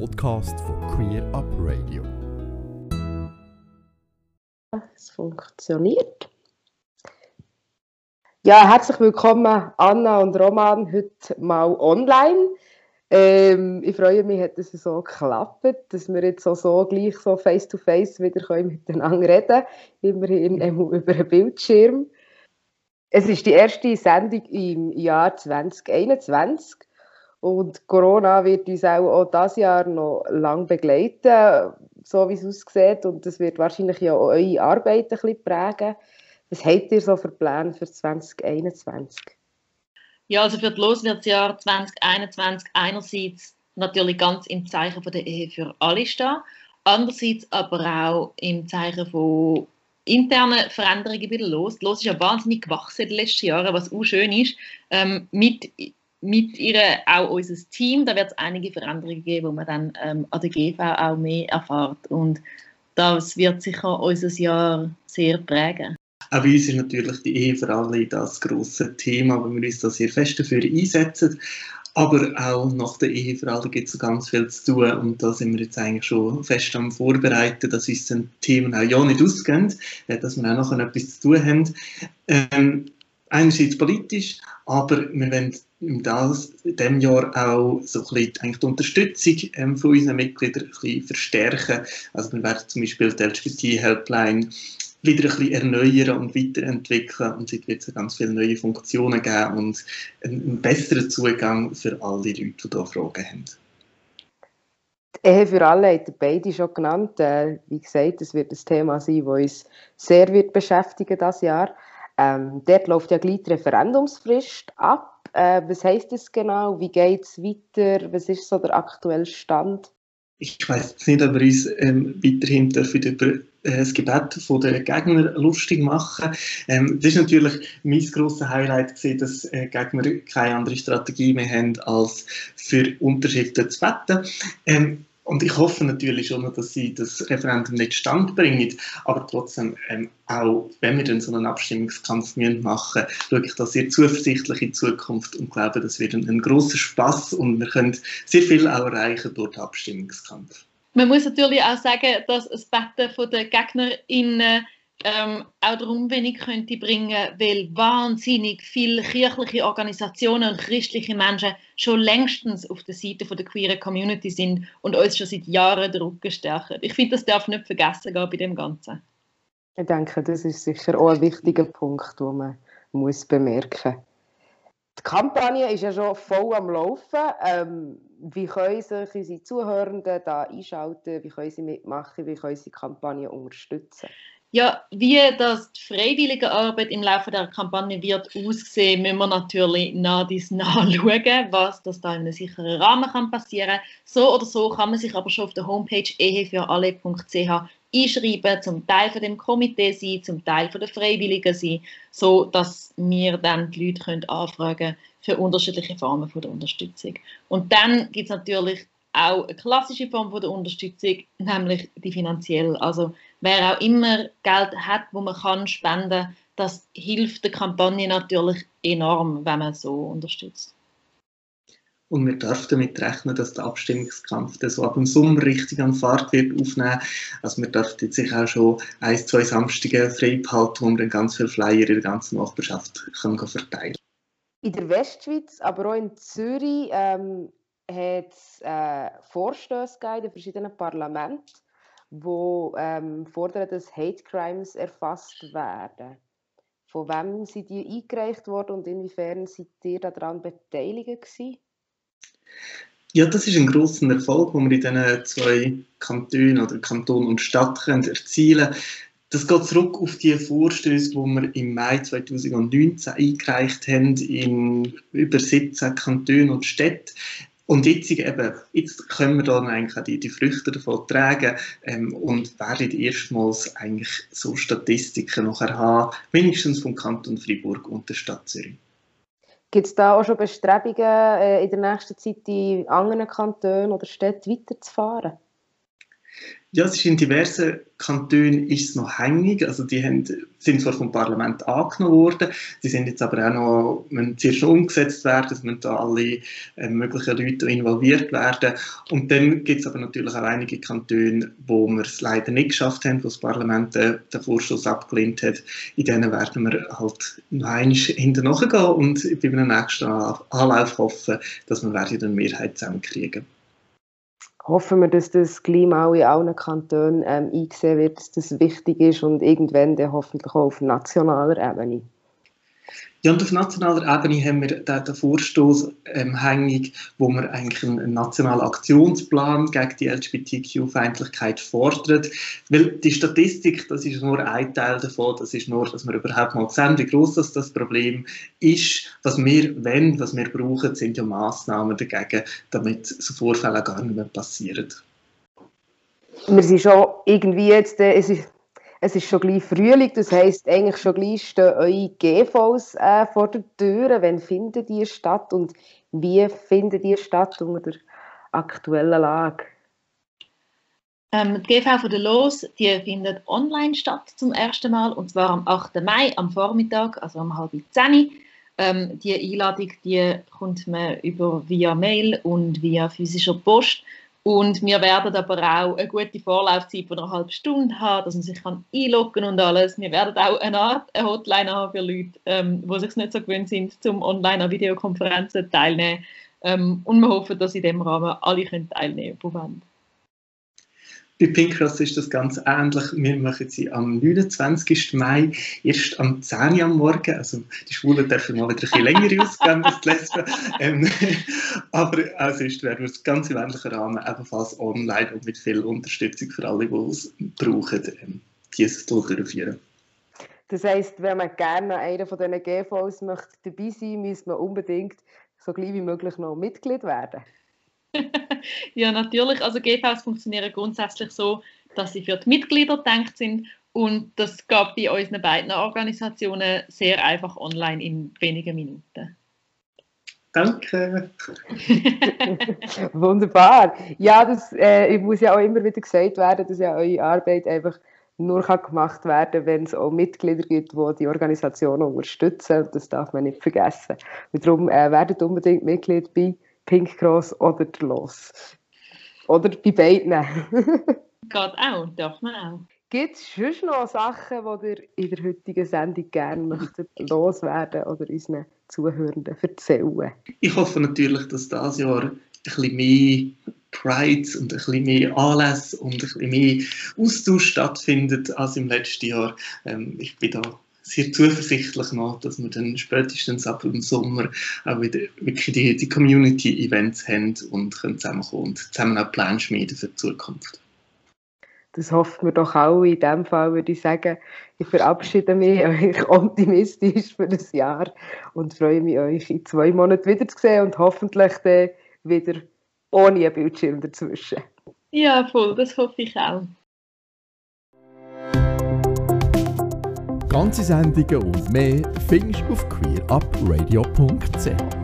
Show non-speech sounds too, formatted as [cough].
Podcast von Queer Up Radio. Es funktioniert. Ja, herzlich willkommen Anna und Roman heute mal online. Ähm, ich freue mich, dass es so geklappt, dass wir jetzt auch so gleich so face to face wieder können miteinander reden, immerhin über einen Bildschirm. Es ist die erste Sendung im Jahr 2021 und Corona wird uns auch, auch dieses Jahr noch lange begleiten, so wie es aussieht. Und das wird wahrscheinlich ja auch eure Arbeit ein bisschen prägen. Was habt ihr so für Pläne für 2021? Ja, also für das Loswirtsjahr 2021 einerseits natürlich ganz im Zeichen von der Ehe für alle stehen, andererseits aber auch im Zeichen von internen Veränderungen bei der Los. Los ist ja wahnsinnig gewachsen in den letzten Jahren, was auch schön ist. Ähm, mit mit ihr auch unser Team. Da wird es einige Veränderungen geben, wo man dann ähm, an der GV auch mehr erfahrt. Und das wird sicher unser Jahr sehr prägen. Auch bei uns ist natürlich die Ehe für alle das grosse Thema, wo wir uns da sehr fest dafür einsetzen. Aber auch nach der Ehe für alle gibt es ganz viel zu tun und da sind wir jetzt eigentlich schon fest am Vorbereiten, dass uns die Themen auch ja nicht ausgehen, äh, dass wir auch noch etwas zu tun haben. Ähm, einerseits politisch, aber wir wollen in diesem Jahr auch so ein bisschen eigentlich die Unterstützung ähm, von unseren Mitgliedern ein bisschen verstärken. Also wir werden zum Beispiel die LGBT-Helpline wieder ein bisschen erneuern und weiterentwickeln und es wird ganz viele neue Funktionen geben und einen, besseren Zugang für alle Leute, die hier Fragen haben. Die Ehe für alle hat ihr beide schon genannt. Äh, wie gesagt, es wird ein Thema sein, das uns sehr wird beschäftigen das Jahr. Ähm, dort läuft ja gleich die Referendumsfrist ab. Äh, was heisst das genau? Wie geht es weiter? Was ist so der aktuelle Stand? Ich weiß nicht, ob wir uns ähm, weiterhin dürfen über äh, das Gebet der Gegner lustig machen. Ähm, das ist natürlich mein grosses Highlight gewesen, dass äh, Gegner keine andere Strategie mehr haben, als für Unterschriften zu beten. Ähm, und ich hoffe natürlich schon, dass sie das Referendum nicht standbringen, aber trotzdem, ähm, auch wenn wir dann so einen Abstimmungskampf machen müssen, schaue ich da sehr zuversichtlich in die Zukunft und glaube, das wird ein, ein großer Spaß und wir können sehr viel auch erreichen durch den Abstimmungskampf. Man muss natürlich auch sagen, dass das Betten der GegnerInnen ähm, auch darum wenig könnte bringen, weil wahnsinnig viele kirchliche Organisationen und christliche Menschen schon längstens auf der Seite der queeren Community sind und uns schon seit Jahren den Rücken stärken. Ich finde, das darf nicht vergessen gehen bei dem Ganzen. Ich denke, das ist sicher auch ein wichtiger Punkt, den man muss bemerken muss. Die Kampagne ist ja schon voll am Laufen. Ähm, wie können sich unsere Zuhörenden da einschalten? Wie können sie mitmachen? Wie können sie die Kampagne unterstützen? Ja, wie das die freiwillige Arbeit im Laufe der Kampagne wird aussehen, müssen wir natürlich nach [laughs] nachschauen, was das da in einem sicheren Rahmen kann passieren. So oder so kann man sich aber schon auf der Homepage ehefürale.ch einschreiben, zum Teil von dem Komitee sein, zum Teil von der Freiwilligen sein, so dass wir dann die Leute können anfragen für unterschiedliche Formen von der Unterstützung. Und dann gibt es natürlich auch eine klassische Form von der Unterstützung, nämlich die finanzielle. Also wer auch immer Geld hat, wo man kann spenden, das hilft der Kampagne natürlich enorm, wenn man so unterstützt. Und wir dürfen damit rechnen, dass der Abstimmungskampf so ab dem Sommer richtig an Fahrt wird aufnehmen. Also wir dürfen sich auch schon ein, zwei Samstage frei behalten, wo dann ganz viele Flyer in der ganzen Nachbarschaft kann verteilen In der Westschweiz, aber auch in Zürich, ähm, hat es äh, Vorstöße in den verschiedenen Parlamenten, die ähm, fordern, dass Hate Crimes erfasst werden. Von wem sind die eingereicht worden und inwiefern seid ihr daran beteiligt gewesen? Ja, das ist ein großer Erfolg, den wir in diesen zwei Kantonen oder Kanton und Stadt können erzielen können. Das geht zurück auf die Vorstöße, die wir im Mai 2019 eingereicht haben in über 17 Kantonen und Städten. Und jetzt, eben, jetzt können wir dann eigentlich auch die, die Früchte davon tragen ähm, und werden erstmals eigentlich so Statistiken nachher haben, wenigstens vom Kanton Freiburg und der Stadt Zürich. Gibt es da auch schon Bestrebungen, äh, in der nächsten Zeit in anderen Kantonen oder Städten weiterzufahren? Ja, es ist in diversen Kantonen ist es noch hängig. Also die haben, sind zwar vom Parlament angenommen worden, die sind jetzt aber auch noch, müssen zuerst noch umgesetzt werden, es müssen da alle äh, möglichen Leute involviert werden. Und dann gibt es aber natürlich auch einige Kantone, wo wir es leider nicht geschafft haben, wo das Parlament äh, den Vorstoß abgelehnt hat. In denen werden wir halt noch einmal hinten gehen und bei einem nächsten Anlauf hoffen, dass wir eine Mehrheit zusammenkriegen hoffen wir, dass das Klima auch in allen Kantonen ähm, eingesehen wird, dass das wichtig ist und irgendwann dann hoffentlich auch auf nationaler Ebene. Ja, und auf nationaler Ebene haben wir den, Vorstoß ähm, hängig, wo wir eigentlich einen, nationalen Aktionsplan gegen die LGBTQ-Feindlichkeit fordert. Weil die Statistik, das ist nur ein Teil davon, das ist nur, dass wir überhaupt mal sehen, wie groß das, das Problem ist. Was wir, wenn, was wir brauchen, sind ja Massnahmen dagegen, damit so Vorfälle gar nicht mehr passieren. Wir sind schon irgendwie jetzt, äh, es ist es ist schon gleich Frühling, das heisst, eigentlich schon gleich stehen eure GVs äh, vor der Tür. Wann finden die statt und wie finden die statt unter der aktuellen Lage? Ähm, die GV von der Los, die findet online statt zum ersten Mal und zwar am 8. Mai am Vormittag, also um halb zehn. Ähm, die Einladung die kommt man über via Mail und via physischer Post und wir werden aber auch eine gute Vorlaufzeit von einer halben Stunde haben, dass man sich kann einloggen und alles. Wir werden auch eine Art eine Hotline haben für Leute, ähm, die sich nicht so gewöhnt sind, zum online an Videokonferenzen teilnehmen. Ähm, und wir hoffen, dass in dem Rahmen alle können teilnehmen können. Bei Pinkcross ist das ganz ähnlich. Wir machen sie am 29. Mai, erst am 10 Uhr am Morgen. Also die Schwulen dürfen mal wieder ein bisschen länger ausgehen als die Lesben. Ähm, aber auch sonst werden wir das ganze ähnliche Rahmen ebenfalls online und mit viel Unterstützung für alle, die es brauchen, ähm, dieses durchführen. Das heisst, wenn man gerne an einer von diesen GVs möchte dabei sein möchte, müsste man unbedingt so gleich wie möglich noch Mitglied werden. [laughs] ja, natürlich. Also GVs funktionieren grundsätzlich so, dass sie für die Mitglieder gedacht sind und das gab bei unseren beiden Organisationen sehr einfach online in wenigen Minuten. Danke. [laughs] Wunderbar. Ja, das äh, muss ja auch immer wieder gesagt werden, dass ja eure Arbeit einfach nur kann gemacht werden wenn es auch Mitglieder gibt, die die Organisation unterstützen. Das darf man nicht vergessen. Und darum äh, werdet unbedingt Mitglied bei Pink Cross oder der Los. Oder bei beiden. [laughs] Geht auch, darf man auch. Gibt es schon noch Sachen, die ihr in der heutigen Sendung gerne möchtet loswerden oder unseren Zuhörenden erzählen? Ich hoffe natürlich, dass dieses Jahr ein bisschen mehr Pride und ein bisschen mehr Anlässe und ein bisschen mehr Austausch stattfindet als im letzten Jahr. Ähm, ich bin da sehr zuversichtlich noch, dass wir dann spätestens ab dem Sommer auch wieder wirklich die, die Community-Events haben und können zusammenkommen und zusammen auch Pläne schmieden für die Zukunft. Das hoffen wir doch auch. In dem Fall würde ich sagen, ich verabschiede mich euch optimistisch für das Jahr und freue mich, euch in zwei Monaten wiederzusehen und hoffentlich dann wieder ohne ein Bildschirm dazwischen. Ja, voll, das hoffe ich auch. Ganze Sendungen und mehr findest du auf queerupradio.ch.